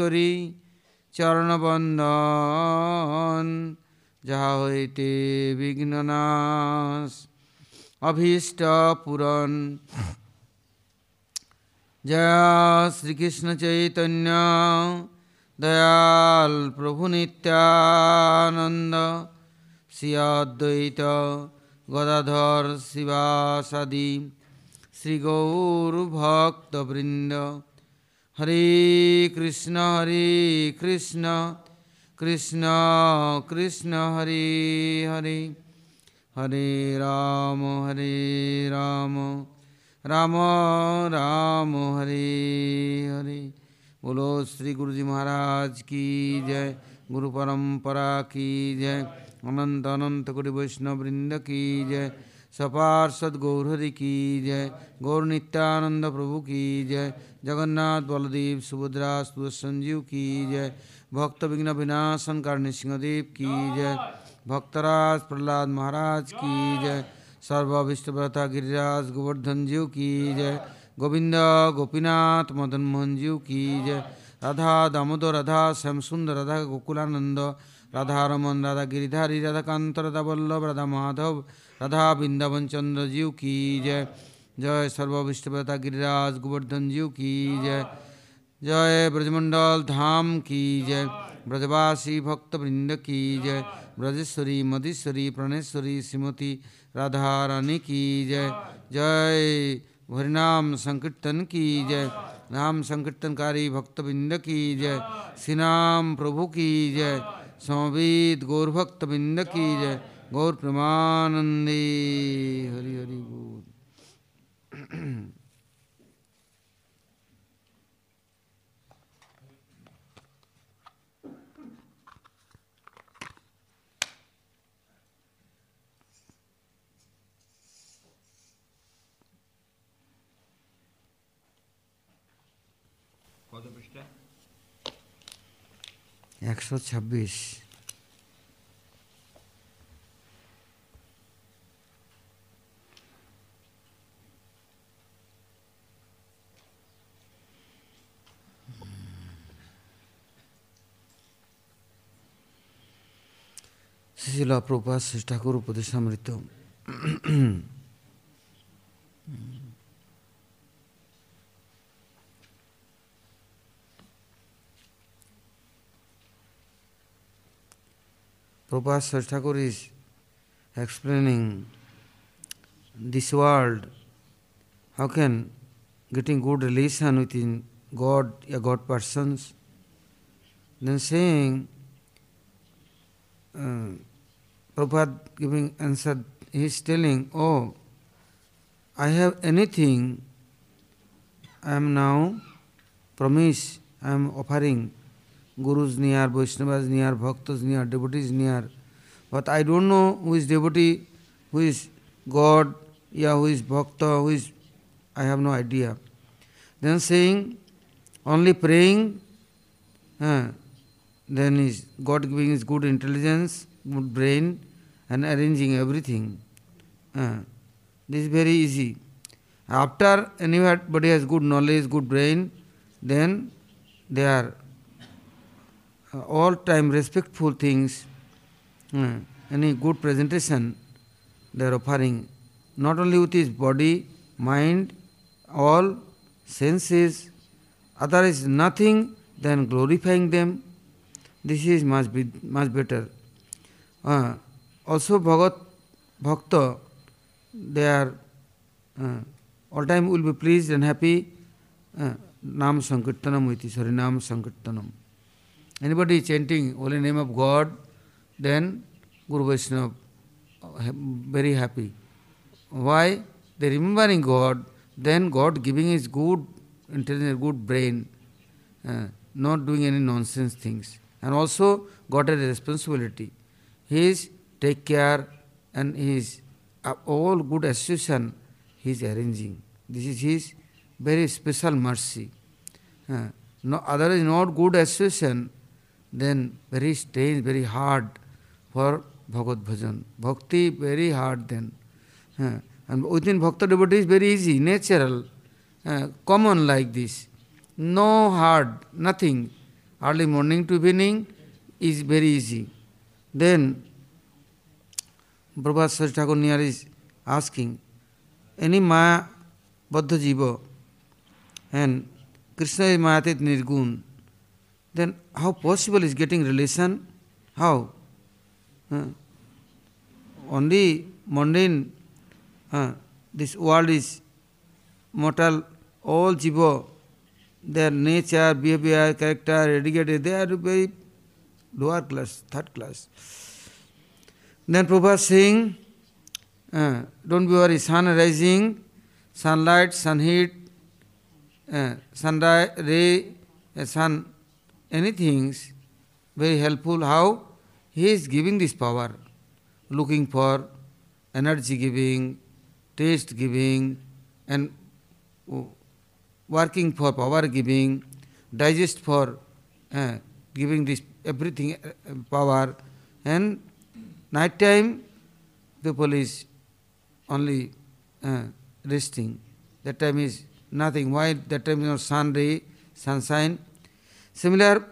করি, চরণবন্দন, যাহা হইতে বিঘ্ননাশ অভীষ্ট পূরণ। জয় শ্রীকৃষ্ণ চৈতন্য, দয়াল প্রভু নিত্যানন্দ, শ্রী গদাধর শিবাসাদি, শ্রী গৌর ভক্তবৃন্দ हरे कृष्ण हरे कृष्ण कृष्ण कृष्ण, हरे हरे। हरे राम हरे राम। राम राम, हरे हरे। बोलो श्री गुरु जी महाराज की जय, गुरु परंपरा की जय, अनंत अनंत गुरु वैष्णव वृंद की जय। सपार्षद गौरहरि की जय। गौर नित्यानंद प्रभु की जय। जगन्नाथ बलदेव सुभद्रा संजीव की जय। भक्त विघ्न विनाशन कारणी सिंहदेव की जय। भक्तराज प्रहलाद महाराज की जय। सर्वाभिष्टव्रता गिरिराज गोवर्धन जीव की जय। गोविंद गोपीनाथ मदन मोहन जीव की जय। राधा दामोदर, राधा श्याम सुंदर राधा गोकुलानंद, राधा रमन, राधा गिरिधारी, राधा कांत, राधा वल्लभ राधा माधव राधा वृंदावन चंद्र जीव की जय। जय सर्वाभिष्टव्रता गिरिराज गोवर्धन जीव की जय। जय ब्रजमंडल धाम की जय। ब्रजवासी भक्त वृंद की जय। ब्रजेश्वरी, मधेश्वरी, प्रणेश्वरी, श्रीमती राधा रानी की जय। जय हरिनाम संकीर्तन की जय। नाम संकीर्तनकारी भक्तबिंद की जय। श्रीनाम प्रभु की जय। समवेद गौर भक्तबिंद की जय। गौर प्रमानंदे हरि हरि बोल কত পৃষ্ঠা একশো ছাব্বিশ শিল প্রপাস ঠাকুর উপদেশামৃত Prabhupada Thakur is explaining this world, how can getting good relation within God, a God persons, then saying, uh, Prabhupada giving answer, he is telling, oh, I have anything, I am now promise, I am offering gurus near, Vaishnavas near, bhaktas near, devotees near. But I don't know who is devotee, who is God, yeah, who is bhakta, who is, I have no idea. Then saying, only praying, uh, then is God giving his good intelligence, good brain, and arranging everything. Uh, this is very easy. After anybody has good knowledge, good brain, then they are uh, all time respectful things, uh, any good presentation they are offering, not only with his body, mind, all senses, other is nothing than glorifying them. This is much, be, much better. Uh, also, Bhagat, Bhakta, they are uh, all time will be pleased and happy. Uh, Nam Sankirtanam with Hari Nam Sankirtanam. Anybody chanting holy name of God, then Guru Vaishnava very happy. Why? They remembering God, then God giving his good intelligence, good brain, uh, not doing any nonsense things. And also got a responsibility. He is take care and his uh, all good association he is arranging. This is his very special mercy. Uh, no, otherwise not good association, then very strange, very hard for Bhagavad Bhajan. Bhakti very hard then. Uh, and within Bhakta devotee is very easy, natural, uh, common like this. No hard, nothing. early morning to evening is very easy. Then Prabhupada Sri Thakur Niyar is asking, any Maya Baddha Jiva and Krishna is Mayatit Nirgun, then how possible is getting relation? How? Uh, only mundane, uh, this world is mortal, all jiva, their nature, behavior, character, educated, they are very lower class, third class. Then Prabhupada saying, uh, don't be worried, sun rising, sunlight, sun heat, uh, sunlight, ray, uh, sun, anything very helpful. How? He is giving this power, looking for energy giving, taste giving, and working for power giving, digest for uh, giving this everything uh, power, and night time people is only uh, resting. That time is nothing. Why? That time is no sun ray, sunshine. Similar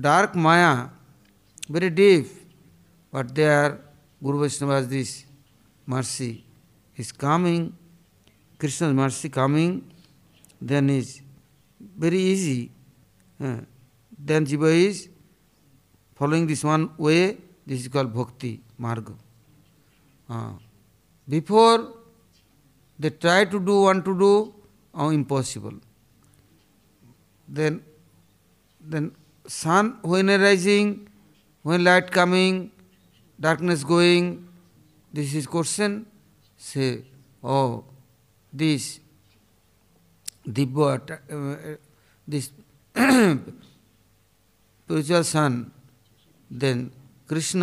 dark Maya, very deep, but there Guru Vaishnava's this mercy is coming, Krishna's mercy coming, then is very easy. Uh, then Jiva is following this one way, this is called Bhakti मार्ग। हाँ। Before they try to do want to do uh impossible then then sun when a rising when light coming darkness going this is question say oh this Divya this spiritual sun then Krishna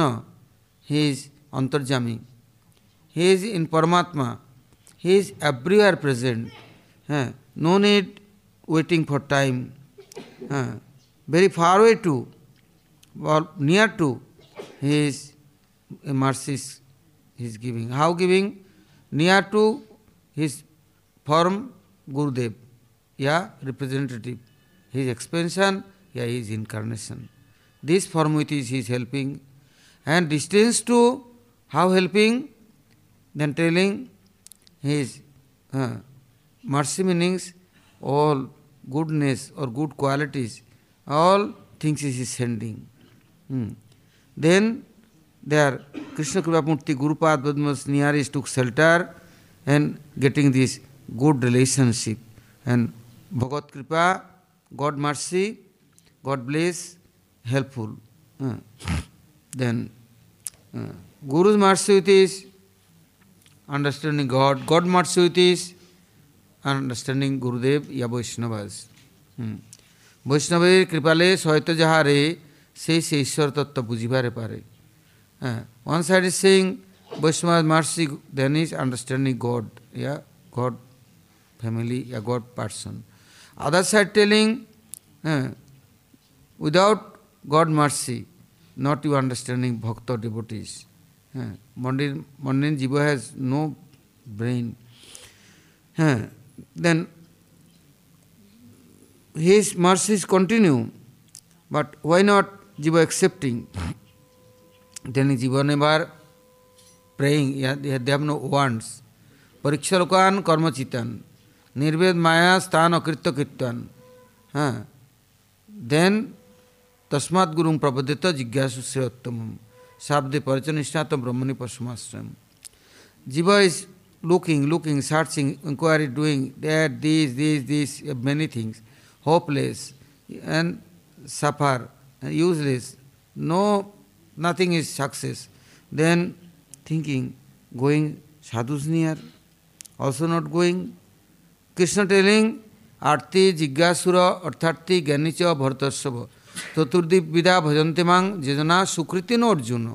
he is Antarjami. He is in Paramatma. He is everywhere present. Uh, no need waiting for time. Uh, very far away too, or near to, he is mercies he is giving. How giving? Near to his form Gurudev, yeah, representative. His expansion, yeah, his incarnation. This form which he is helping. And distance to how helping? Then telling his uh, mercy meanings all goodness or good qualities all things is sending. Hmm. Then there Krishna Kripa Murti Gurupad Badmas Niyaris took shelter and getting this good relationship. And Bhagat Kripa, God mercy, God bless, helpful. Uh, then uh, Guru's with is understanding God, God with is understanding Gurudev, Ya Vaishnavas. Hmm. বৈষ্ণবের কৃপালে সহিত যাহারে সেই সে ঈশ্বর তত্ত্ব বুঝিবারে পারে হ্যাঁ one side is saying Vaishnava mercy then is understanding God yeah God family yeah God person other side telling হ্যাঁ without God mercy not you understanding bhakta devotees. Yeah. Mundane, jiva has no brain. Then his mercies continue, but why not jiva accepting? then jiva never praying, they have no wants. Parikshalokan karma chitan. Nirved maya stan akritya. Huh. Then तस्मात् गुरु प्रपदित जिज्ञासु श्रेयोत्तम शाब्दे परिचनिष्ठात ब्रह्मणि पशुमाश्रम जीव is looking, looking, searching, inquiry, doing that, this, this, this, many things, hopeless and suffer, and useless. No, nothing is success. Then thinking, going sadhus near, also not going. Krishna telling, arti jigyasura arthati ganicha bhartasava. चतुर्दीप विदा भजंते मांग जेजना सुकृति no Arjun.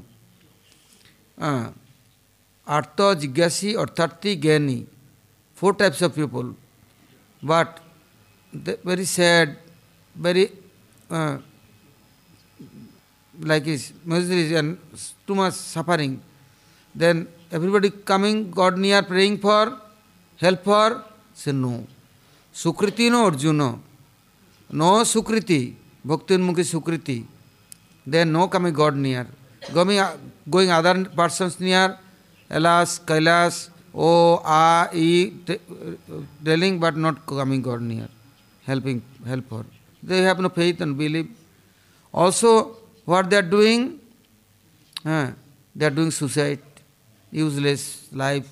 आर्त जिज्ञासी अर्थार्थी ज्ञानी। Four types of people but very sad very like is miseries and too much suffering then everybody coming God near praying for help for say no Sukriti no Arjun no सुकृति भक्तिन्मुखी स्वीकृति they no coming God near going going other persons near alas Kailash oh ah telling but not coming God near helping help her they have no faith and believe also what they are doing they are doing suicide useless life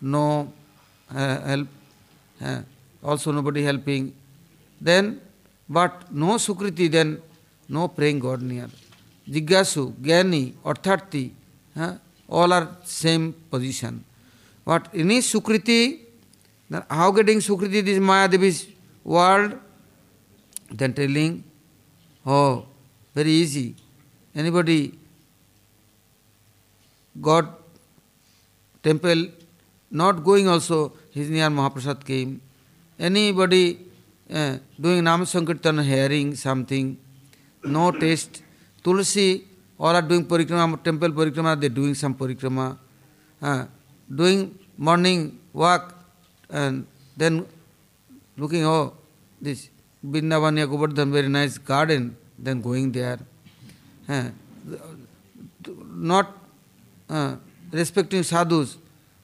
no help also nobody helping then but no Sukriti then no praying God near जिज्ञासु ज्ञानी अर्थार्थी all are same position but any is Sukriti then how getting सुकृति this Maya Devi's world then telling oh very easy anybody God temple not going also his near Mahaprasad came anybody uh, doing Nam Sankirtan, hearing something, no taste. Tulsi, all are doing parikrama, temple parikrama, they doing some parikrama. Uh, doing morning walk and then looking, oh, this Vindavanya Govardhan, very nice garden, then going there. Uh, not uh, respecting sadhus,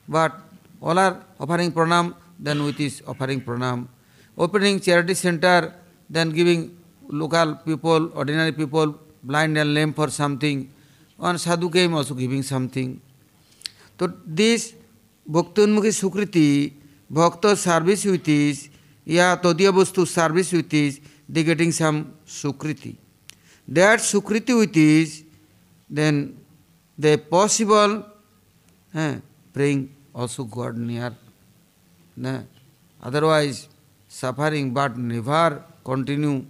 but all are offering pranam, then with his offering pranam. Opening charity center, then giving local people, ordinary people, blind and lame for something. One sadhu came also giving something. So this Bhakti Sukriti, Bhakta service with is, ya Todiya Vastu service with is, they getting some Sukriti. That Sukriti with is, then they possible eh, praying also God near. No? Otherwise, suffering, but never continue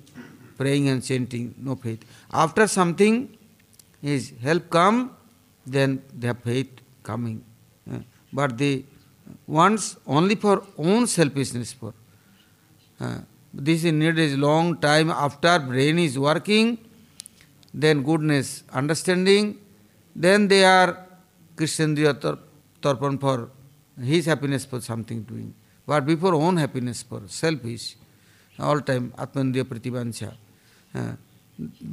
praying and chanting, no faith. After something is help come, then their faith coming. Eh? But they wants only for own selfishness for. Uh, this is needed long time after brain is working, then goodness, understanding, then they are Krishendriya Tarpan for his happiness for something doing. What before own happiness for self selfish all time आत्मनिंद्रिय प्रतिबांछा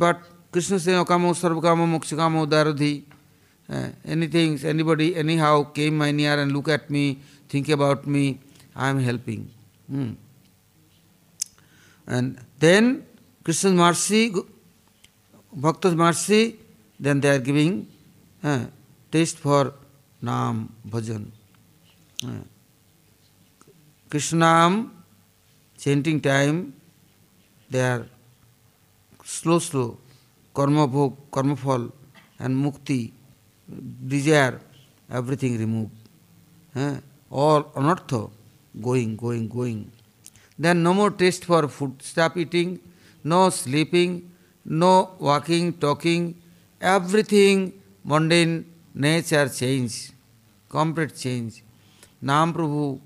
but Krishna से अकामो सर्वकामो मोक्ष काम उदारधि any things anybody anyhow came my near and look at me think about me I am helping and then Krishna mercy भक्त mercy then they are giving taste for nam bhajan Krishnam chanting time, they are slow, slow, karma bhog, karma fall, and mukti, desire, everything removed. Uh, all anartha, going, going, going. Then no more taste for food, stop eating, no sleeping, no walking, talking, everything mundane nature change, complete change. Nam Prabhu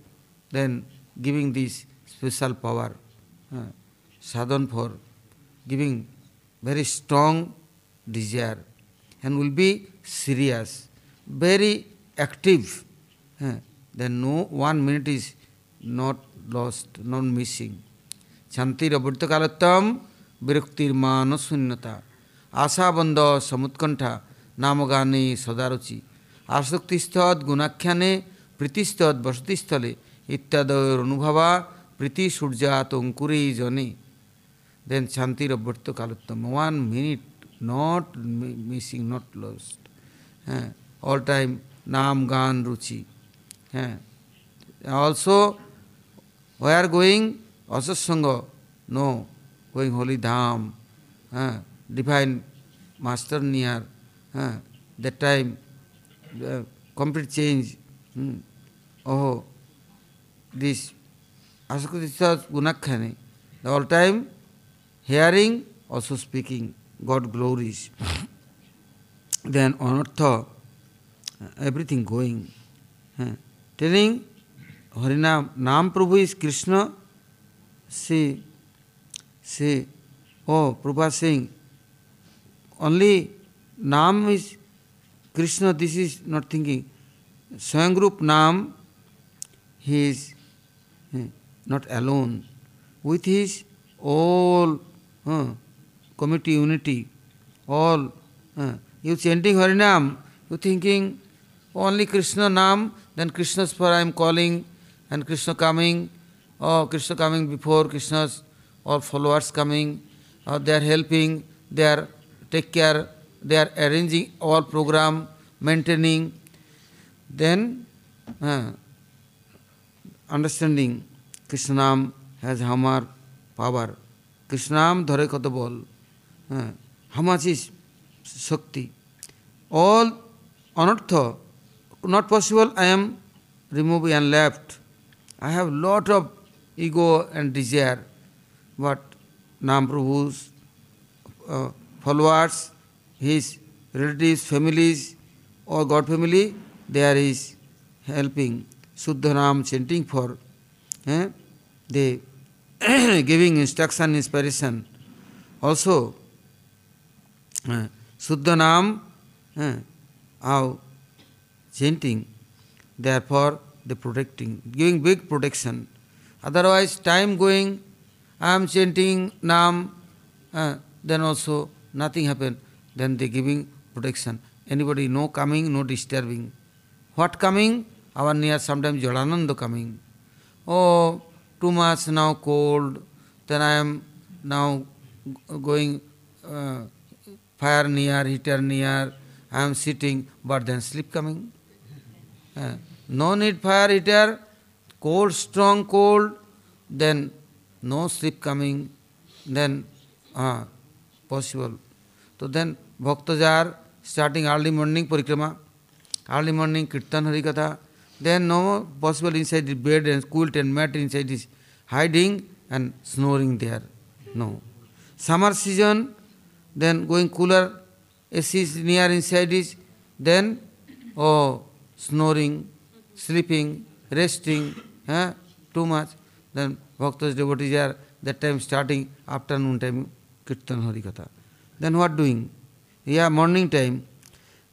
then giving this special power, uh, sadhan for giving very strong desire and will be serious, very active, uh, then no one minute is not lost, not missing. Chantir abhurtakalatam বিরক্তির মান শূন্যতা আশাবন্ধ সমুৎকণ্ঠা নামগানে সদারুচি আসক্তিস্থদ গুণাখ্যানে প্রীতিস্থদ বসতিস্থলে ইত্যাদয়ের অনুভবা প্রীতি সূর্যাত অঙ্কুরেই জনে। দেন শান্তির অভ্যর্থ কালোত্তম one minute not missing not lost. হ্যাঁ all time নাম, গান, রুচি। হ্যাঁ অলসো ওয়ার গোয়িং, অসৎসঙ্গ, নো, গোয়িং হোলি ধাম। হ্যাঁ ডিভাইন মাস্টার নিয়ার। হ্যাঁ that time complete change. Hmm, ওহো Oh, this Asakutisa Gunakhane, the all time hearing, also speaking, God glories. then Anartha, everything going. Uh, telling Harinam, Nam Prabhu is Krishna. See, see, oh, Prabhupada saying, only Nam is Krishna, this is not thinking. Swayangrup Nam, he is not alone. With his all uh, committee unity, all. Uh, you chanting Harinam, you thinking only Krishna Nam, then Krishna's for I am calling, and Krishna coming, or Krishna coming before Krishna's, or followers coming, or they are helping, they are take care, they are arranging all program, maintaining. Then uh, understanding Krishnanam has হামার power কৃষ্ণনাম ধরে কত বল? হ্যাঁ হামাচিস শক্তি। All anartha not possible I am remove Ian left I have lot of ego and desire but nam প্রভুস followers his relatives families a god family they are is helping shuddha nam chanting for eh? they giving instruction, inspiration. Also, uh, Suddha Nam, uh, how chanting, therefore the protecting, giving big protection. Otherwise, time going, I am chanting Nam, uh, then also nothing happen. Then they giving protection. Anybody no coming, no disturbing. What coming? Our near sometimes Jalananda coming. Oh, too much now cold. Then I am now going uh, fire near, heater near. I am sitting, but then sleep coming. Uh, no need fire heater, cold, strong cold, then no sleep coming, then uh, possible. So then Bhaktas are starting early morning parikrama, early morning kirtan harikatha, then no possible inside the bed and quilt and mat inside is hiding and snoring there. No. Summer season, then going cooler, AC is near inside is, then oh snoring, sleeping, resting, eh, too much. Then Bhaktas devotees are that time starting afternoon time Kirtan Harikatha. Then what doing? Yeah, morning time.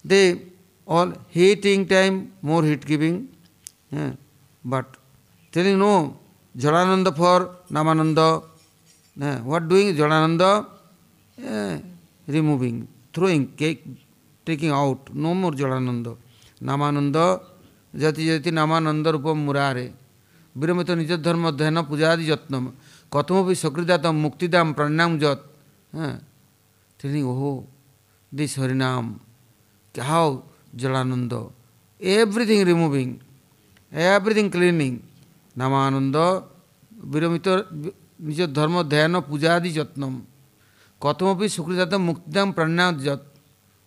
They all heating time, more heat giving. Telling no, Jalananda for Namananda. Yeah. What doing? Jalananda? Yeah. Removing, throwing, cake, taking out. No more Jalananda. Namananda যতি যতি নামানন্দ রূপম মুরারে বিরমিত নিজ ধর্ম অধ্যয়ন পূজাদি যত্ন কথমপি সকৃদাতম মুক্তিদাম প্রণাম যত হ্যাঁ তিনি ওহো this Harinam how Jalananda everything removing everything cleaning নামানন্দ বিরমিত নিজ ধর্ম ধ্যান পূজাদি যত্নম কথমপি সুকৃতাতম মুক্তিদাম প্রণাম যত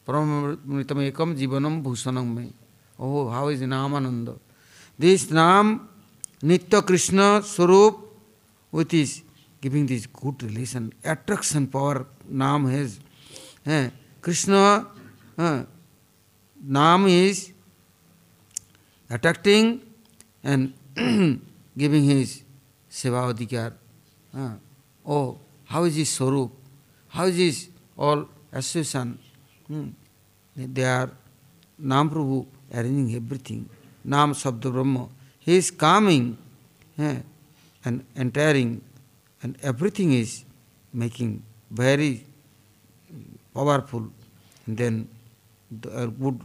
পরমৃতম একম জীবনম ভূষণম মে Oh, how is Namananda? This Nam, Nitya Krishna Swarup, with his giving this good relation, attraction power Nam has. Eh, Krishna, eh, Nam is attracting and giving his Seva. Eh, oh, how is his Swarup? How is his all association? Hmm. They are Nam Prabhu arranging everything. Nam Sabda Brahma. He is coming and entering, and everything is making very powerful. And then they are good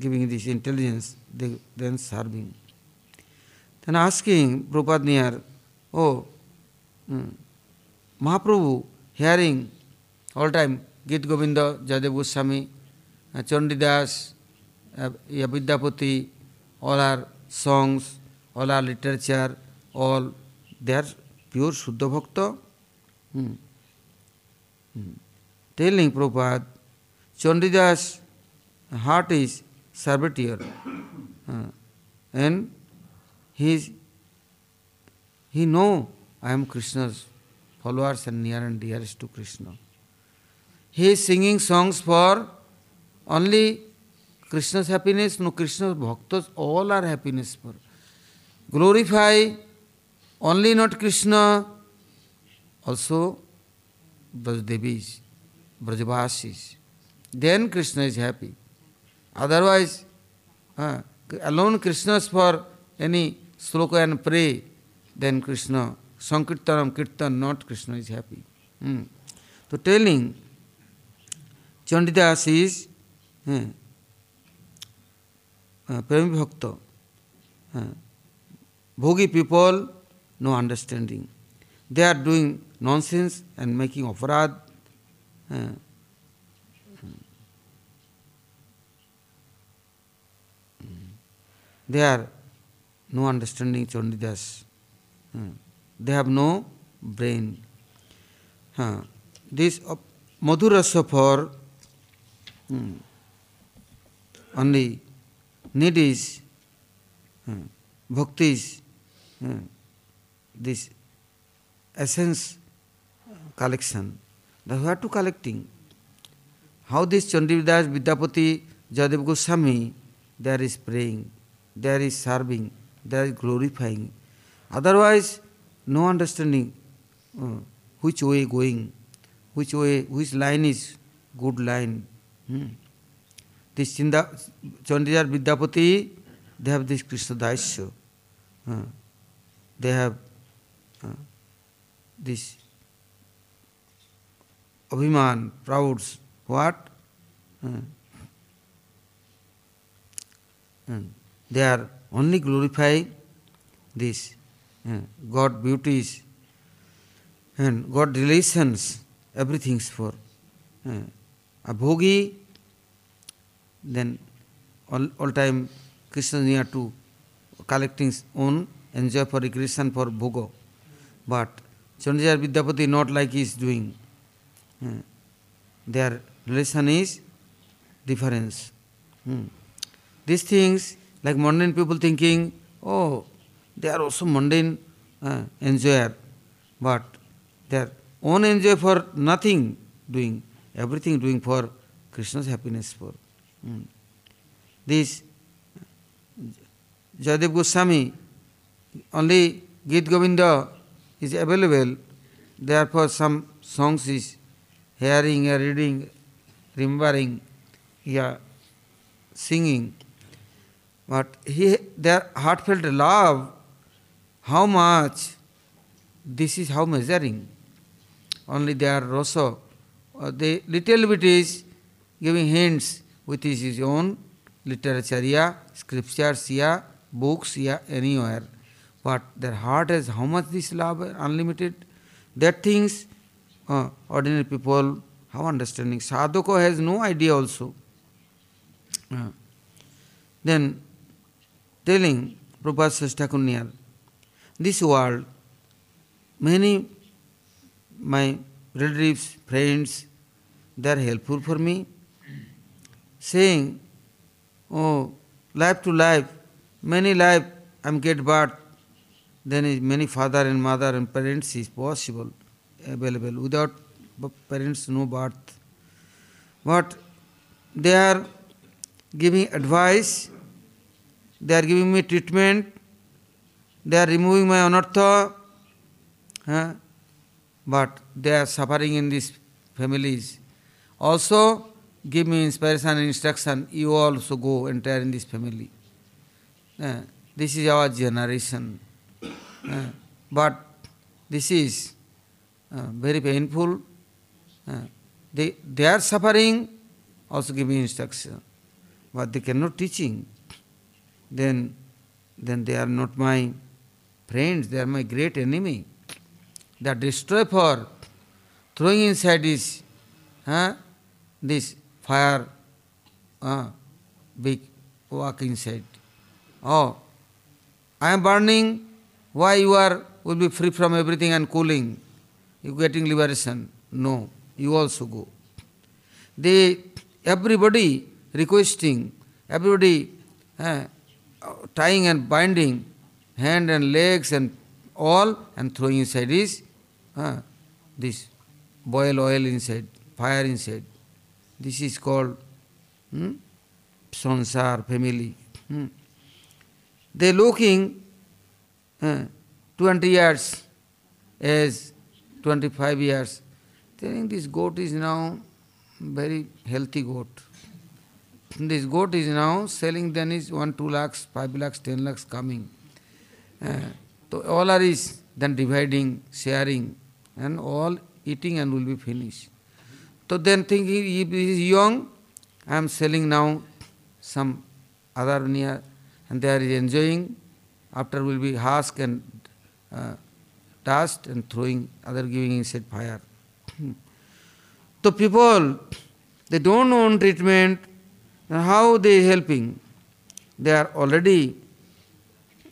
giving this intelligence, they then serving. Then asking Prabhupada near, oh, hmm, Mahaprabhu hearing all time Git Govinda, Jadev Goswami, uh, Chandidas, uh, Vidyapati, all our songs, all our literature, all they are pure Shuddha Bhakta. Hmm. Hmm. Telling Prabhupada, Chandidas heart is servitor uh, and he is, he know I am Krishna's followers and near and dearest to Krishna. He is singing songs for only Krishna's happiness, no Krishna's bhaktas, all are happiness for. Glorify only not Krishna, also Brajdevis, Brajavasis. Then Krishna is happy. Otherwise, uh, alone Krishna's for any sloka and pray, then Krishna, Sankirtanam, Kirtan, not Krishna is happy. Hmm. So telling Chandidas is uh, uh, Premi Bhakta. Uh, Bhogi people, no understanding. They are doing nonsense and making aparad. Uh, they are no understanding Chandidas. Uh, they have no brain. Uh, this uh, Madhurasa for hmm, only need is hmm, bhakti is hmm, this essence collection. That's what to collecting. How this Chandividas Vidyapati Jadev Goswami there is praying, there is serving, there is glorifying. Otherwise, no understanding uh, which way going, which way, which line is good line. Hmm. This Chinda, Chandividas Vidyapati, they have this Krishna Daisya. Uh, they have uh, this Abhiman, prouds, what? Uh, uh, they are only glorify this uh, God beauties and God relations, everything's for. Uh, a bhogi, then all, all time Krishna near to collecting own enjoy for recreation for bhogo. But Chandijar Vidyapati not like he is doing. Uh, their relation is difference. Hmm. These things, like mundane people thinking, oh, they are also mundane uh, enjoyer, but their own enjoy for nothing doing, everything doing for Krishna's happiness for. Hmm. This Jayadev Goswami, only Git Govinda is available, therefore some songs is hearing reading, remembering, yeah, singing. But he, their heartfelt love, how much, this is how measuring. Only they are also, uh, the little bit is giving hints with his, his own literature, yeah, scriptures, yeah, books, yeah, anywhere. But their heart has how much this love, unlimited. That things, uh, ordinary people, how understanding. Sadhako has no idea also. Uh, then telling Prabhupada Thakur this world, many my relatives, friends, they are helpful for me, saying, oh, life to life, many life I'm get birth, then many father and mother and parents is possible, available. Without parents, no birth. But they are giving advice, they are giving me treatment, they are removing my anartha, huh? but they are suffering in these families. Also, give me inspiration and instruction, you also go enter in this family. Uh, this is our generation. Uh, but this is uh, very painful. They, they are suffering, also give me instruction. But they cannot teaching. Then, then they are not my friends, they are my great enemy. They are destroy throwing inside this, uh, this fire, uh, big walk inside. Oh, I am burning, why you are will be free from everything and cooling? You getting liberation? No, you also go. They everybody requesting, everybody uh, tying and binding hand and legs and all and throwing inside is uh, this boil oil inside, fire inside. This is called hmm, sansar, family. Hmm. They looking uh, 20 years as 25 years. They think this goat is now very healthy goat. This goat is now selling then is 1, 2 lakhs, 5 lakhs, 10 lakhs coming. Uh, so all are is then dividing, sharing and all eating and will be finished. So then thinking if he is young, I am selling now some other near and they are enjoying. After will be husk and uh, dust and throwing, other giving inside fire. so people, they don't own treatment, and how they helping? They are already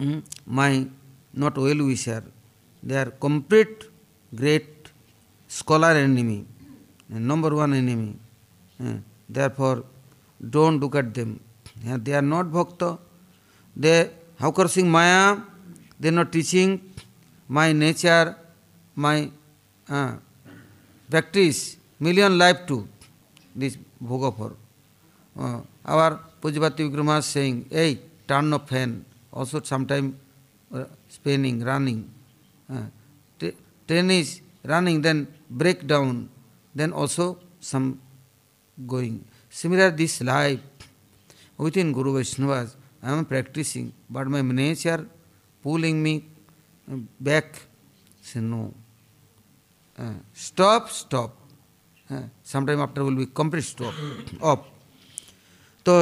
mm, my not well wisher. They are complete great scholar enemy, and number one enemy. Uh, therefore, don't look at them. Yeah, they are not bhakta. They how cursing Maya, they are not teaching my nature, my uh, practice, million life to this Bhogapur. Uh, our Pujapati Vikrama is saying, hey, turn of fan, also sometime uh, spinning, running. Uh, train is running, then break down, then also some going. Similar this life within Guru Vaishnavas, I am practicing, but my nature pulling me back. Say no. Uh, stop, stop. Uh, sometime after will be complete stop, up. तो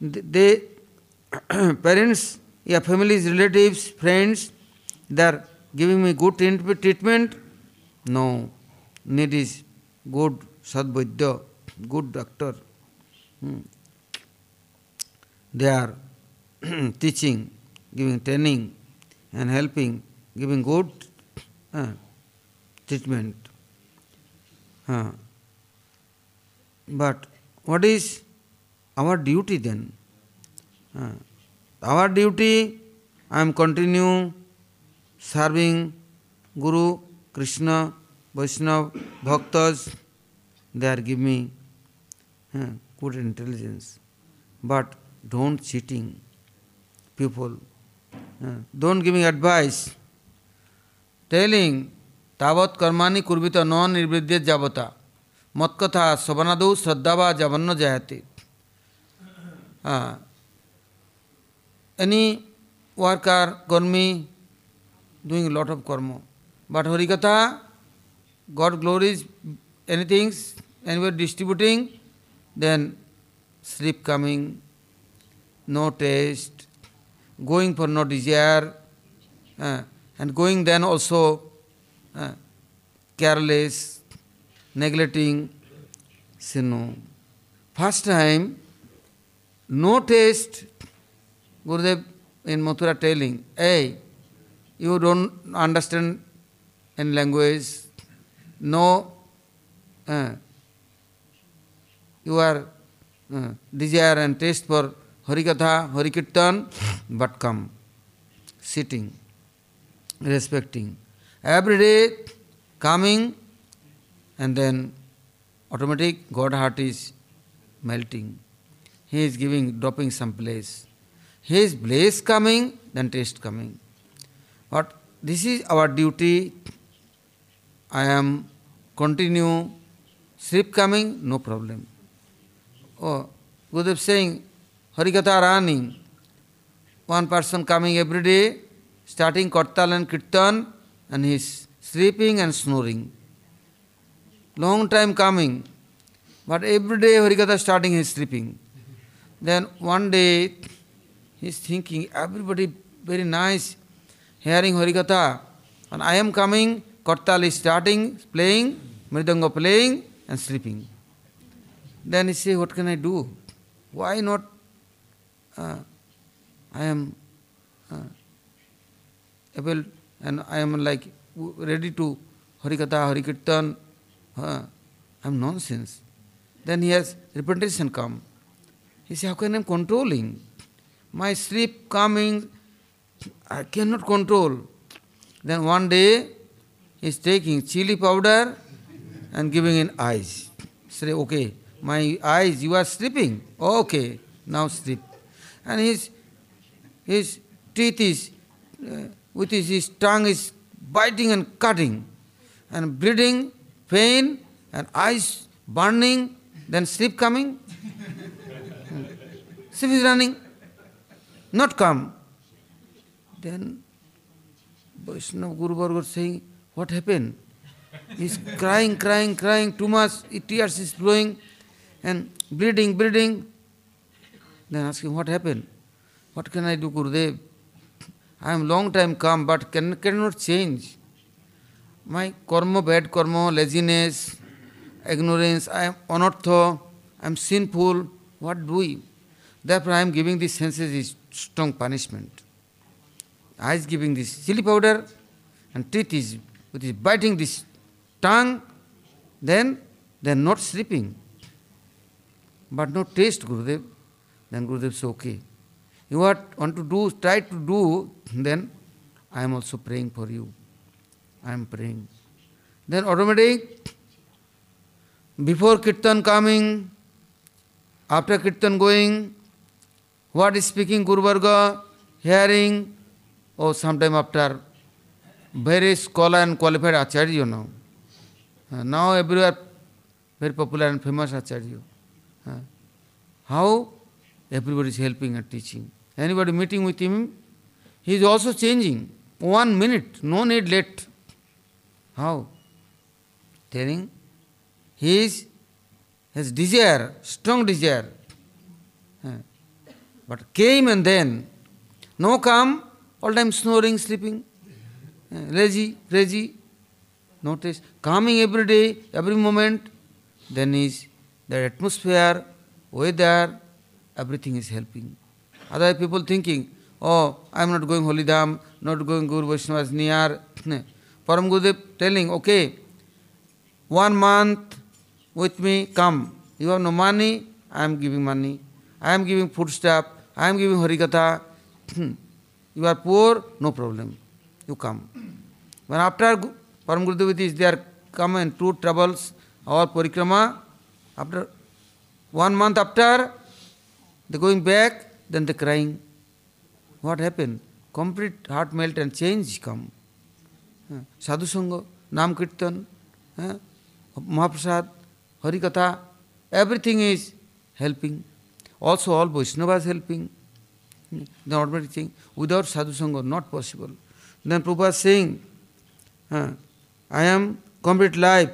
they parents या families relatives friends they are giving me good treatment no need is good सदवैद्य good doctor they are teaching giving training and helping giving good treatment but what is our duty then? Uh, our duty, I am continue serving Guru, Krishna, Vaishnava, Bhaktas, they are giving me uh, good intelligence. But don't cheating people. Uh, don't giving advice. Telling, तावत कर्माणि कुर्वित न निर्वृद्य जावता मत्कथा सवनादौ श्रद्धावा जावन्न जायते any worker, karmi, doing a lot of karma. But Harikatha, God glories anything, anywhere distributing, then sleep coming, no taste, going for no desire, uh, and going then also uh, careless, neglecting, no. First time, no taste, Gurudev in Mathura telling, hey, you don't understand in language, no, uh, you are uh, desire and taste for Harikatha, Harikirtan, but come, sitting, respecting. Every day coming and then automatic God heart is melting. He is giving, dropping some place. His place coming, then taste coming. But this is our duty. I am continue. Sleep coming, no problem. Oh, Gurudev saying, Harikatha running. One person coming every day, starting Kartal and Kirtan, and he is sleeping and snoring. Long time coming, but every day Harikatha starting he is sleeping. Then one day he is thinking, everybody very nice, hearing Harikatha, and I am coming, Kartal is starting, playing, Mridanga playing, and sleeping. Then he say, what can I do? Why not? Uh, I am uh, able and I am like ready to Harikatha, Harikirtan. Uh, I am nonsense. Then he has repentation come. He says, How can I am controlling? My sleep coming, I cannot control. Then one day he is taking chili powder and giving in eyes. Say, okay, my eyes, you are sleeping. Okay, now sleep. And his, his teeth is, uh, with his, his tongue is biting and cutting, and bleeding, pain, and eyes burning, then sleep coming. Sleep is running, not come. Then Vaishnava Guru Varga saying, What happened? He's crying, crying, crying too much, tears is flowing and bleeding, bleeding. Then asking, what happened? What can I do, Gurudev? I am long time come, but can, cannot change. My karma, bad karma, laziness, ignorance, I am anartha, I am sinful. What do we? Therefore, I am giving these senses is strong punishment. Eyes giving this chili powder, and teeth is which is biting this tongue, then they are not sleeping. But no taste, Gurudev. Then Gurudev says, okay. You what want to do, try to do, then I am also praying for you. I am praying. Then automatically, before kirtan coming, after kirtan going, what is speaking Guru Varga, hearing, or sometime after, very scholar and qualified acharya now. Uh, now everywhere very popular and famous acharya. Uh, how everybody is helping and teaching. Anybody meeting with him, he is also changing. One minute, no need late. How? Telling he is has desire, strong desire. Uh, but came and then, no come, all time snoring, sleeping, uh, lazy, crazy, notice, coming every day, every moment, then is the atmosphere, weather, everything is helping. Other people thinking, oh, I am not going Holy Dham, not going Guru Vaishnavas near. Param Gurudev telling, okay, one month with me, come. You have no money, I am giving money. I am giving food stuff, I am giving Harikatha. you are poor, no problem. You come. When after Param Gurudev is there, come and two troubles, our parikrama, after one month after, they going back, then they crying. What happened? Complete heart melt and change come. Sadhu Sangha, Nam Kirtan, Mahaprasad, Harikatha, everything is helping. Also all Vaishnavas helping. The ordinary thing. Without sadhu sangha, not possible. Then Prabhupada saying, uh, I am complete life.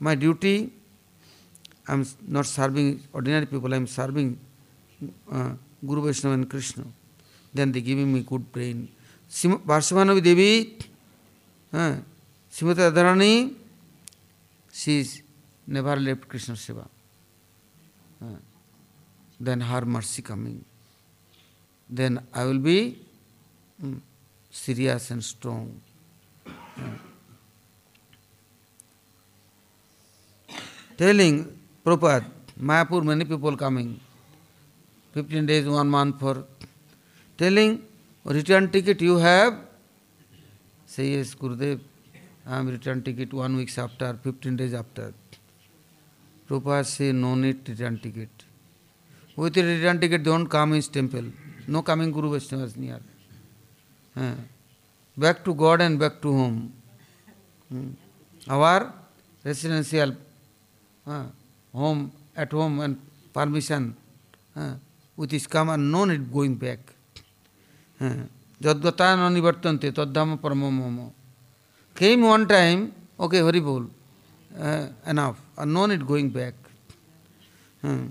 My duty, I am not serving ordinary people, I am serving uh, Guru Vaishnava and Krishna. Then they giving me good brain. Varshavanavi Devi, uh, Srimati Radharani, she is never left Krishna Seva. Uh, then her mercy coming. Then I will be um, serious and strong. Uh, telling Prabhupada, Mayapur, many people coming, 15 days, one month for telling, return ticket you have? Say yes, Gurudev, I am return ticket one weeks after, 15 days after. Prabhupada say no need return ticket. With a return ticket, don't come in temple. No coming Guru Vaishnavas near. Uh, back to God and back to home. Hmm. Our residential uh, home, at home and permission uh, with his and no need going back. Jadgata no nivartante taddhama paramamamo. Came one time, okay, Hari bol, uh, enough, and no need going back. Hmm.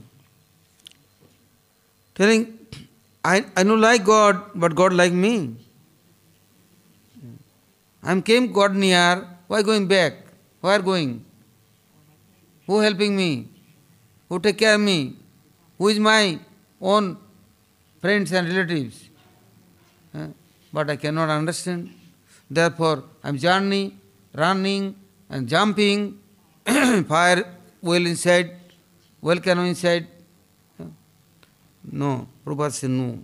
Telling, I, I know like God, but God like me. I came God near, why going back? Where going? Who helping me? Who take care of me? Who is my own friends and relatives? But I cannot understand. Therefore, I am journeying, running and jumping, fire well inside, well volcano inside. No, Prabhupada said no.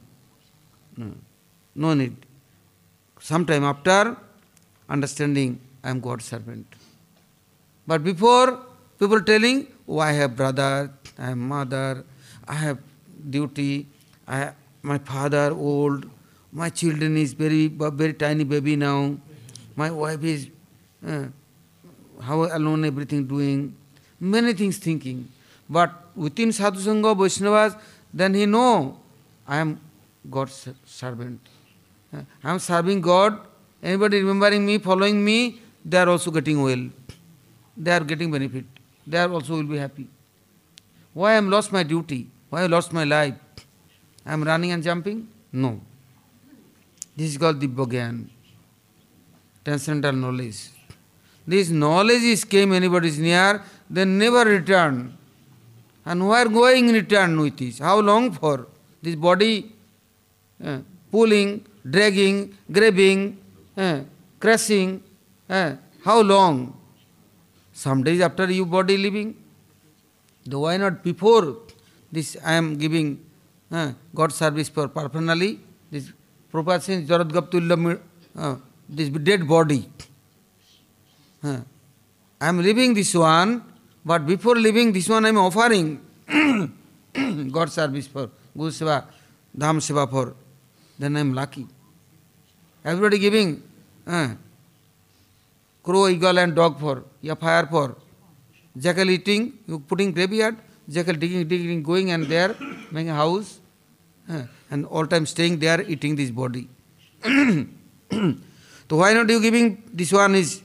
no. No need. Sometime after, understanding I am God's servant. But before, people telling, oh, I have brother, I have mother, I have duty, I have my father old, my children is very very tiny baby now, my wife is uh, how alone everything doing, many things thinking. But within Sadhu Sangha, Vaishnavas, then he know I am God's servant. I am serving God. Anybody remembering me, following me, they are also getting well. They are getting benefit. They are also will be happy. Why I am lost my duty? Why I lost my life? I am running and jumping? No. This is called Dibbogyan, transcendental knowledge. This knowledge is came anybody is near, they never return. And where going in return with this? How long for? This body uh, pulling, dragging, grabbing, uh, crushing. Uh, how long? Some days after you body leaving. Though why not before this I am giving uh, God service for personally, this Prabhupada says Jarat Gaptulya, uh, this dead body. Uh, I am leaving this one, but before leaving this one I am offering God service for Guru Seva, Dham Seva for, then I am lucky. Everybody giving uh, crow, eagle and dog for, yeah, fire for. Jackal eating, you putting graveyard, jackal digging, digging, going and there, making a house, uh, and all time staying there, eating this body. so why not you giving this one is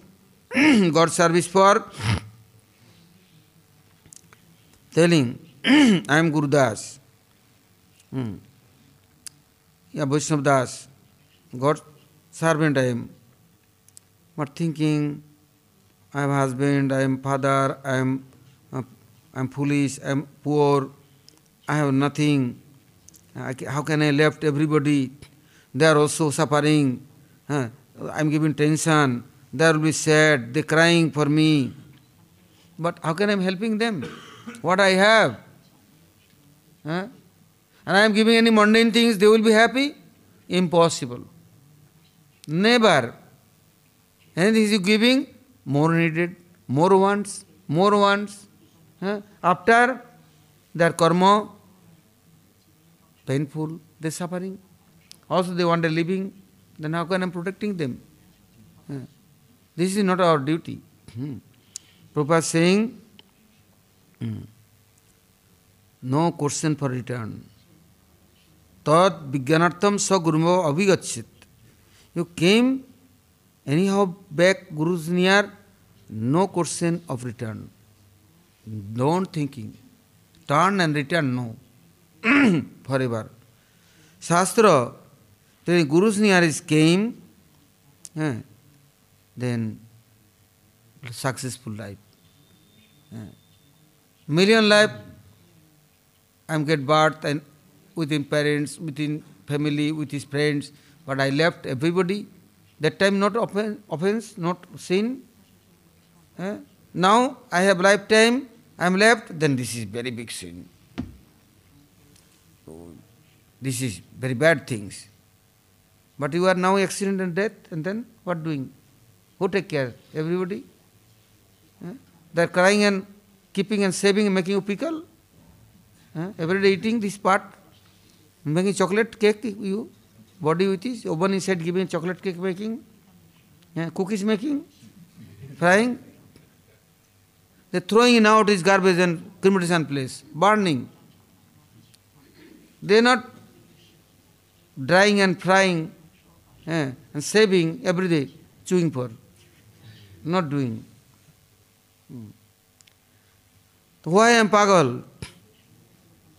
God service for telling, I am Guru Das. Hmm. Yeah, Vaishnav Das, God servant I am. But thinking, I am husband, I am father, I am, uh, I am foolish, I am poor, I have nothing. I, how can I left everybody? They are also suffering. Huh? I am giving tension. They will be sad. They crying for me. But how can I am helping them? What I have? Huh? And I am giving any mundane things, they will be happy? Impossible. Never. Anything you giving, more needed, more wants, more wants. Huh? After their karma, painful, they suffering. Also they want a living, then how can I am protecting them? Huh? This is not our duty. Hmm. Prabhupada saying, no question for return तत् विज्ञानार्थम स गुरुम अभिगछित you came any how back gurus near no question of return don't thinking turn and return no for ever shastra gurus near is came then successful life Million life, I am get birth and within parents, within family, with his friends, but I left everybody. That time not offense, offense not sin. Eh? Now I have lifetime, I am left, then this is very big sin. This is very bad things. But you are now accident and death, and then what doing? Who take care? Everybody? Eh? They are crying and keeping and saving making you pickle. Eh? Every day eating this part, making chocolate cake, you body with this, oven inside giving chocolate cake making, eh? cookies making, frying. They're throwing it out is garbage and cremation place, burning. They're not drying and frying eh, and saving every day, chewing for. Not doing. Hmm. Why I am pagal?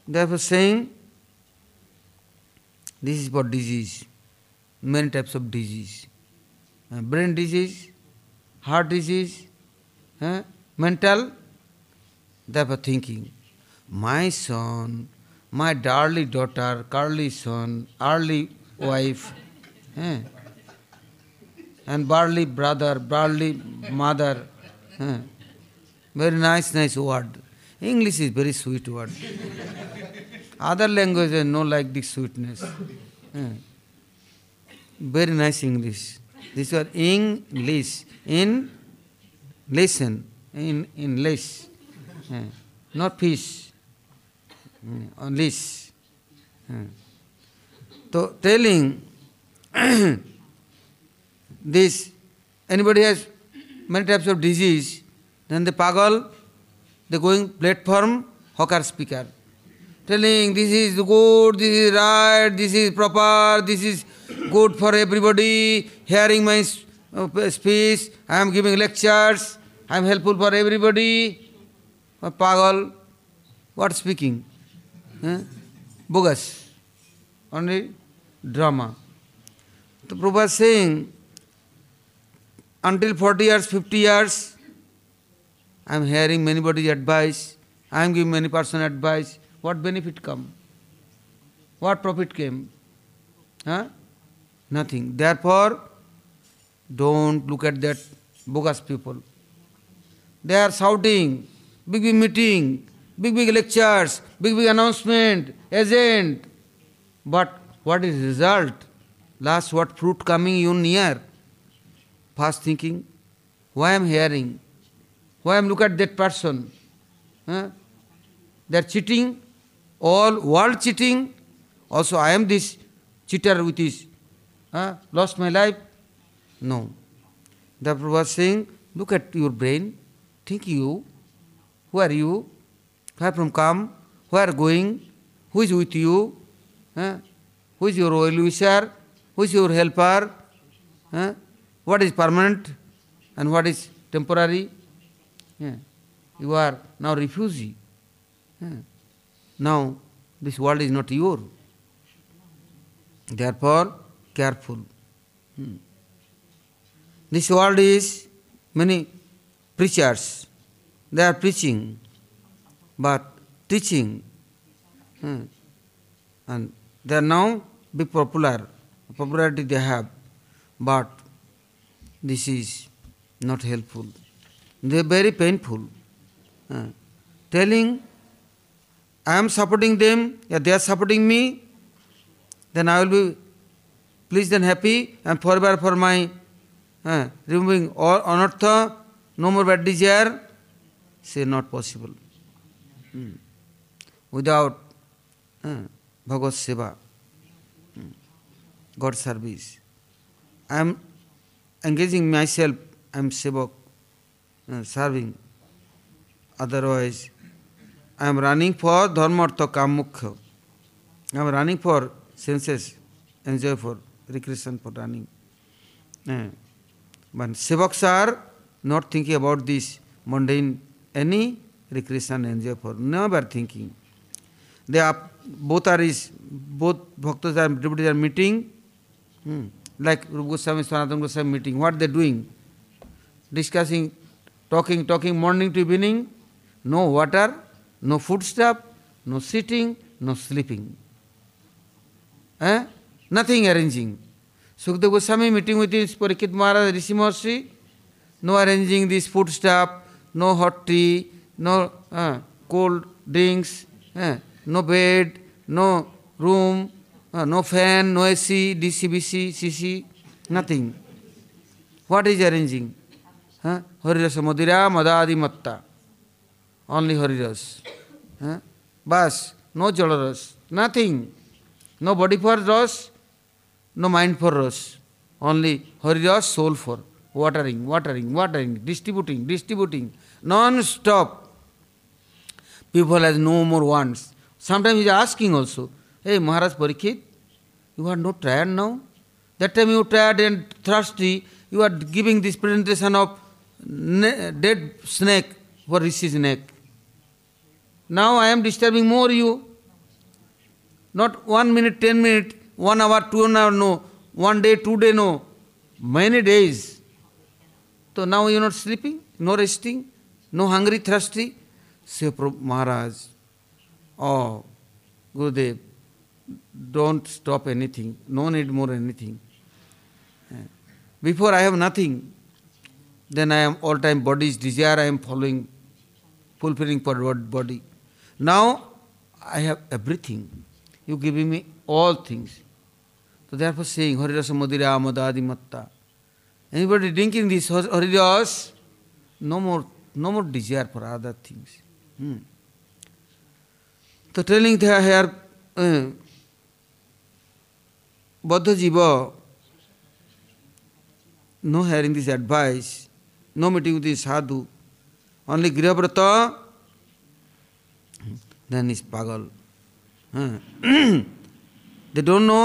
Therefore saying, this is for disease, many types of disease. Uh, brain disease, heart disease, uh, mental, therefore thinking, my son, my darling daughter, curly son, early wife, eh, and barley brother, barley mother. Eh, very nice, nice word. English is very sweet word. Other languages no like this sweetness. Eh, very nice English. This word English. In listen. In English. Eh, not fish. on this. So telling this, anybody has many types of disease, then the pagal, they going platform, hawker speaker. Telling this is good, this is right, this is proper, this is good for everybody, hearing my uh, speech, I am giving lectures, I am helpful for everybody. Uh, Pagal, what speaking? Huh? Bogus. Only drama. The Prabhupada saying, until 40 years, 50 years, I am hearing many body's advice, I am giving many person advice. What benefit come? What profit came? Huh? Nothing. Therefore, don't look at that bogus people. They are shouting, big big meeting, big big lectures, big big announcement, agent. But what is result? Last what fruit coming you near? Fast thinking. Why I am hearing? Why I am look at that person? Huh? They are cheating, all world cheating. Also I am this cheater with this. Huh? Lost my life. No. The Prabhupada was saying, look at your brain, think you, who are you, where from come, where going, who is with you, huh? who is your well wisher, who is your helper, huh? what is permanent and what is temporary. Yeah. You are now refugee. Yeah. Now this world is not your. Therefore, careful. Hmm. This world is many preachers. They are preaching, but teaching. Hmm. And they are now be popular. Popularity they have, but this is not helpful. They are very painful. Uh, telling, I am supporting them, yeah, they are supporting me, then I will be pleased and happy and forever for my uh, removing all anartha, no more bad desire, say not possible. Hmm. Without uh, Bhagavad Seva, hmm. God service. I am engaging myself, I am Sevak, serving. Otherwise, I am running for dharma, artha, kam, mukhya. I am running for senses, enjoy for recreation, for running. Uh, but sevaks are not thinking about this mundane, any recreation, enjoy for, never thinking. They are, both are is, both bhaktas are, devotees are meeting, hmm. like Rupa Goswami, Sanatana Goswami meeting. What they doing? Discussing, talking, talking morning to evening, no water, no food stuff, no sitting, no sleeping. Eh? Nothing arranging. Sukadeva Goswami meeting with his Parikit Maharaj, Rishi Maharshi, no arranging this food stuff, no hot tea, no uh, cold drinks, uh, no bed, no room, uh, no fan, no AC, DCBC, CC, nothing. What is arranging? Huh? Harirasa Madhira Madadi Matta. Only Hariras. Huh? Bas, no Jalaras, nothing. No body for ras, no mind for ras. Only Hariras, soul for watering, watering, watering, distributing, distributing, non-stop. People has no more wants. Sometimes he is asking also, hey Maharaj Parikit, you are not tired now? That time you tired and thirsty, you are giving this presentation of dead snake for Rishi's neck. Now I am disturbing more you. Not one minute, ten minute, one hour, two hour, no. One day, two day, no. Many days. So now you are not sleeping, no resting, no hungry, thirsty. Say, Maharaj, oh, Gurudev, don't stop anything, no need more anything. Before I have nothing, then I am all time body's desire I am following, fulfilling for body. Now I have everything. You giving me all things. So therefore saying Harirasa Madira Madadi Matta. Anybody drinking this Haridas, no more no more desire for other things. Hmm. So telling there here uh, Buddha Jiva, no hearing this advice, no meeting with this sadhu. Only grihavrata. Then is pagal. They dot know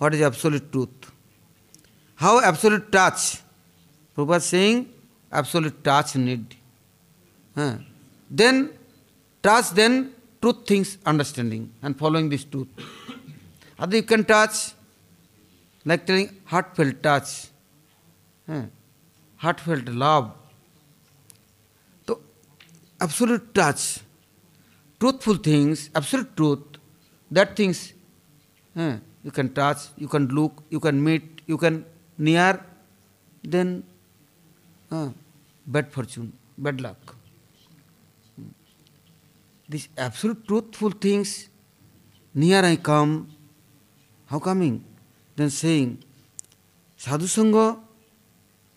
what is absolute truth how absolute touch Prabha Singh absolute touch need then touch then truth things understanding and following this truth other you can touch like telling heart fail touch heart heartfelt love तो absolute touch truthful things absolute truth that things you can touch you can look you can meet you can near then bad fortune bad luck this absolute truthful things near I come how coming then Seng sadhusang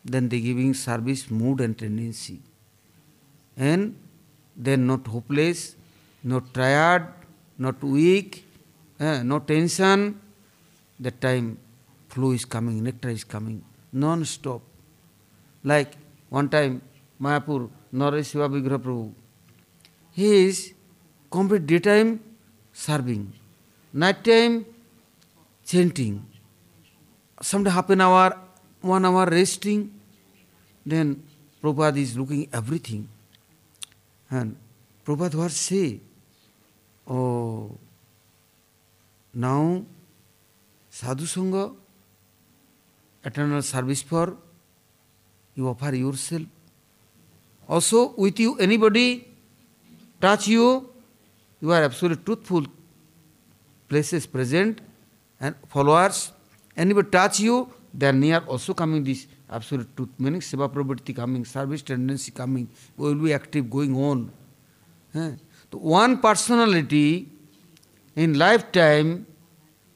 then they giving service mood and tendency. And they're not hopeless, not tired, not weak, eh, no tension. That time flow is coming, nectar is coming, non-stop. Like one time, Mayapur, Naresh Shiva Prabhu, he is complete daytime serving, night time chanting, someday half an hour, one hour resting, then Prabhupada is looking everything. And Prabhupada what say? Oh, now sadhu sangha, eternal service for, you offer yourself. Also with you anybody touch you, you are absolutely truthful. Places present and followers, anybody touch you, they are near also coming this absolute truth, meaning seva pravritti coming, service tendency coming, will be active going on. Eh? So one personality in lifetime,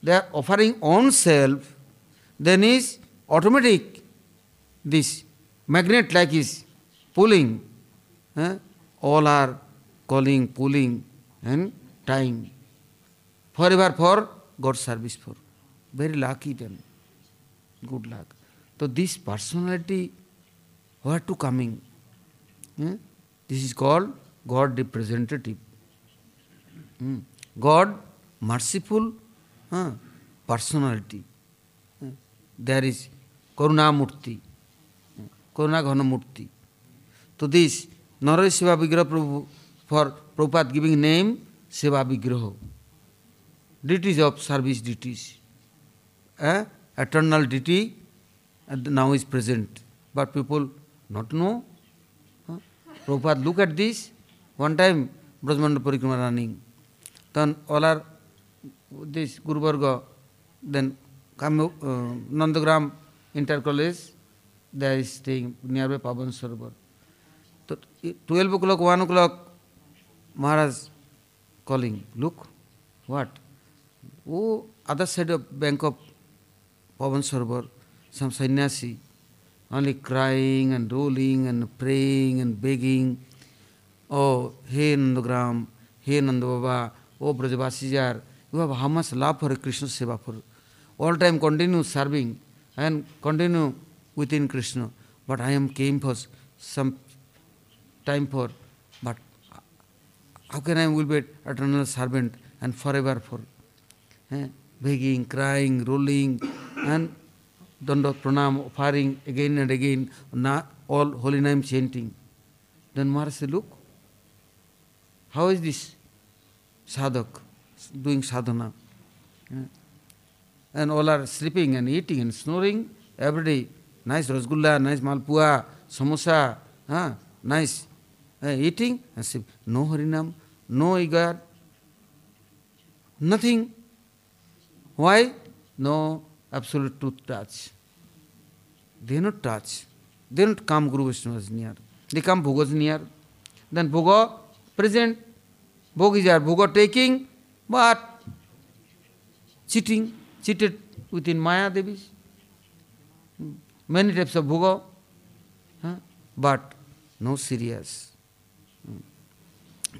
they are offering own self, then is automatic this magnet like is pulling. Eh? All are calling, pulling, and time. Forever for God service for. Very lucky then. Good luck. तो this personality way to coming this is called god representative god merciful personality there is karunamurti karuna ghana murti तो this नर सेवा विग्रह प्रभु for प्रोपात giving name seva vigraha duties of service duties eternal duty and now is present. But people not know. Huh? Prabhupada look at this. One time Brajmanda Parikrama running. Then all are this Guru Varga, then come, uh, Nandagram Inter College, they are staying nearby Pavan Sarovar. So 12 o'clock, 1 o'clock, Maharaj calling, look, what? Oh, other side of bank of Pavan Sarovar, some sannyasi, only crying and rolling and praying and begging. Oh, hey Nandagram, hey Nanda Baba, oh Brajavasis you have how much love for Krishna Seva for all time continue serving and continue within Krishna. But I am came for some time for, but how can I will be eternal servant and forever for? Eh? Begging, crying, rolling, and danda pranam, offering again and again, na, all holy name chanting. Then Maharaj said, look, how is this sadhak? doing sadhana. And all are sleeping and eating and snoring every day. Nice rasgulla, nice malpua, samosa, huh? nice uh, eating and sleep. No harinam, no igar, nothing. Why? No absolute truth touch. They not touch. They don't come Guru Vishnu near. They come Bhoga's near. Then Bhoga present. Bhog is there. Bhoga taking but cheating, cheated within Maya Devis. Many types of bhoga, huh? but no serious.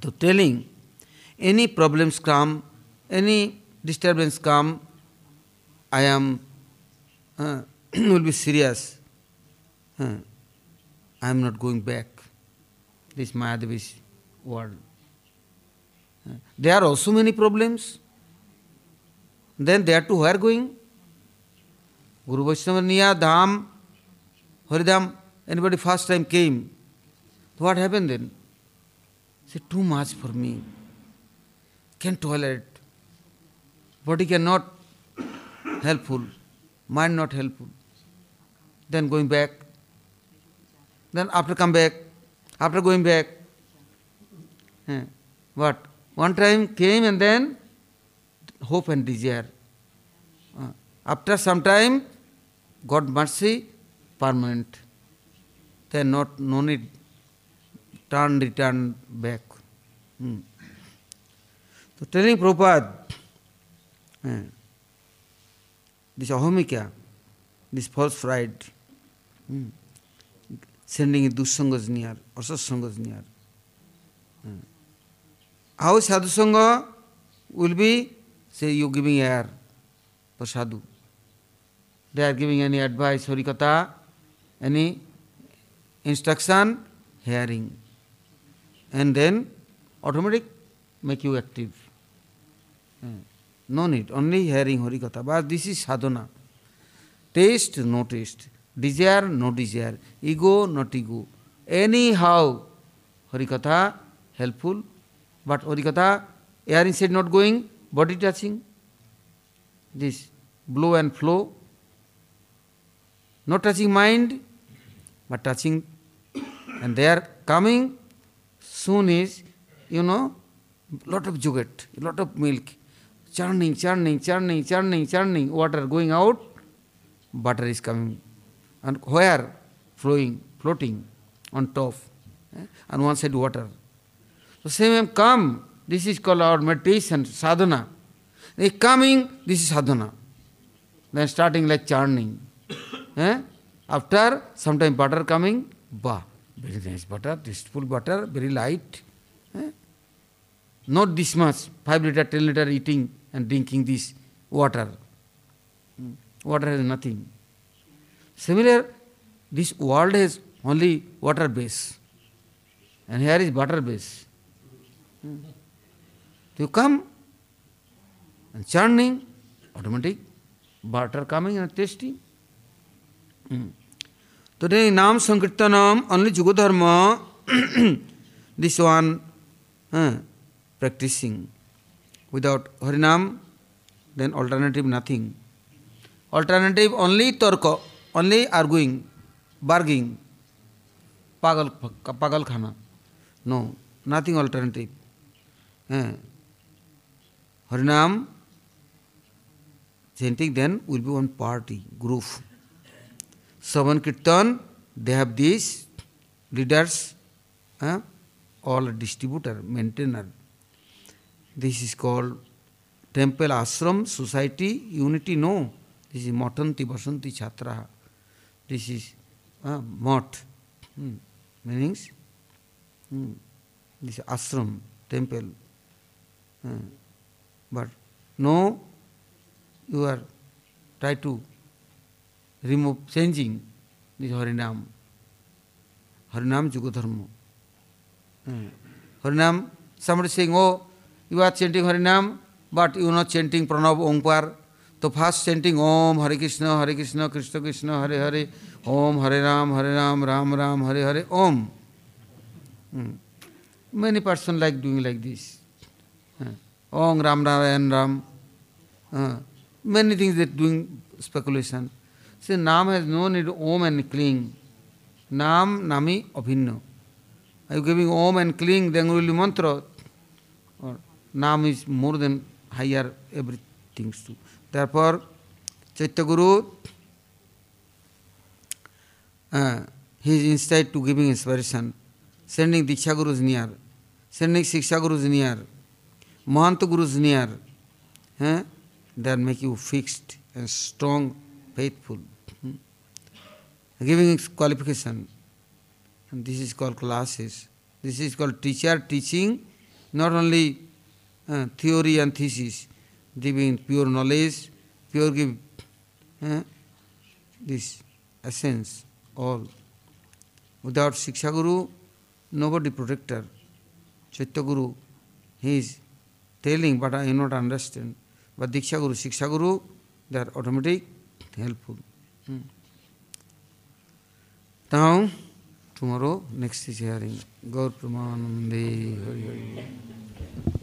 So telling any problems come, any disturbance come, I am uh, will be serious. Uh, I am not going back. This Mayadevi's world. Uh, There are also many problems. Then they are to where going? Guru Vaishnava near Dham, Haridham, anybody first time came. What happened then? Say, too much for me. Can tolerate. Body cannot helpful, mind not helpful. Then going back. Then after come back, after going back. eh, What? One time came and then hope and desire. Uh, After some time, God mercy, permanent. Then not no need turn return back. Hmm. So telling Prabhupada, eh, this ahomika, this false pride, hmm, sending dussangas near, asatsangas near. Hmm. How sadhu sangha will be, say you giving air for sadhu. They are giving any advice, harikatha, any instruction, hearing. And then automatic make you active. Hmm. No need, only hearing harikatha. But this is sadhana. Taste, no taste. Desire, no desire. Ego, not ego. Anyhow, harikatha helpful. But harikatha, air inside not going, body touching. This blow and flow. Not touching mind, but touching. And they are coming soon is, you know, lot of jugat, lot of milk, churning, churning, churning, churning, churning, water going out, butter is coming. And where? Flowing, floating on top. eh? On one side water. So same come, this is called our meditation, sadhana. They coming, this is sadhana. Then starting like churning. eh? After some time butter coming, bah, very nice butter, tasteful butter, very light. eh? Not this much, 5 liter, 10 liter eating and drinking this water. Hmm. Water has nothing. Similar, this world has only water base. And here is butter base. Hmm. You come and churning, automatic, butter coming and tasting. Hmm. Today, Nam Sankirtanam, only Jugodharma, this one uh, practicing. Without Harinam, then alternative nothing. Alternative only Torko, only arguing, bargaining, pagal, pagal khana. No, nothing alternative. Eh. Harinam, chanting then will be one party, group. Savan Kirtan, they have these leaders, eh, all distributor, maintainer. This is called temple, ashram, society, unity. No, this is Matanti Basanti Chhatra. This is uh, Mat, hmm. meanings hmm. this ashram, temple. Hmm. But no, you are try to remove, changing this Harinam. Harinam Jugodharma. Hmm. Harinam, somebody saying, oh, you are chanting Harinam, but you are not chanting Pranab Omkar. So first chanting Om Hare Krishna, Hare Krishna, Krishna Krishna, Hare Hare, Om Hare Ram, Hare Ram, Ram Ram, Hare Hare, Om. Hmm. Many person like doing like this. Uh, Om Ram Ram Ram. Uh, many things they doing speculation. See, Nam has no need Om and cling. Nam, Nami, Abhinna. Are you giving Om and cling, then be mantra. Nam is more than higher everything too. Therefore, Chaitya Guru, uh, he is instead to giving inspiration, sending Diksha Gurus near, sending Shiksha Gurus near, Mahanta Gurus near, eh? that make you fixed and strong, faithful. Hmm? Giving qualification. And this is called classes. This is called teacher teaching, not only uh, theory and thesis, giving pure knowledge, pure give uh, this essence, all. Without Shiksha Guru, nobody protector. Chaitya Guru, he is telling, but I not understand. But Diksha Guru, Shiksha Guru, they are automatic, helpful. Now, tomorrow, next is hearing. Gaur Pramanande, Hari Hari.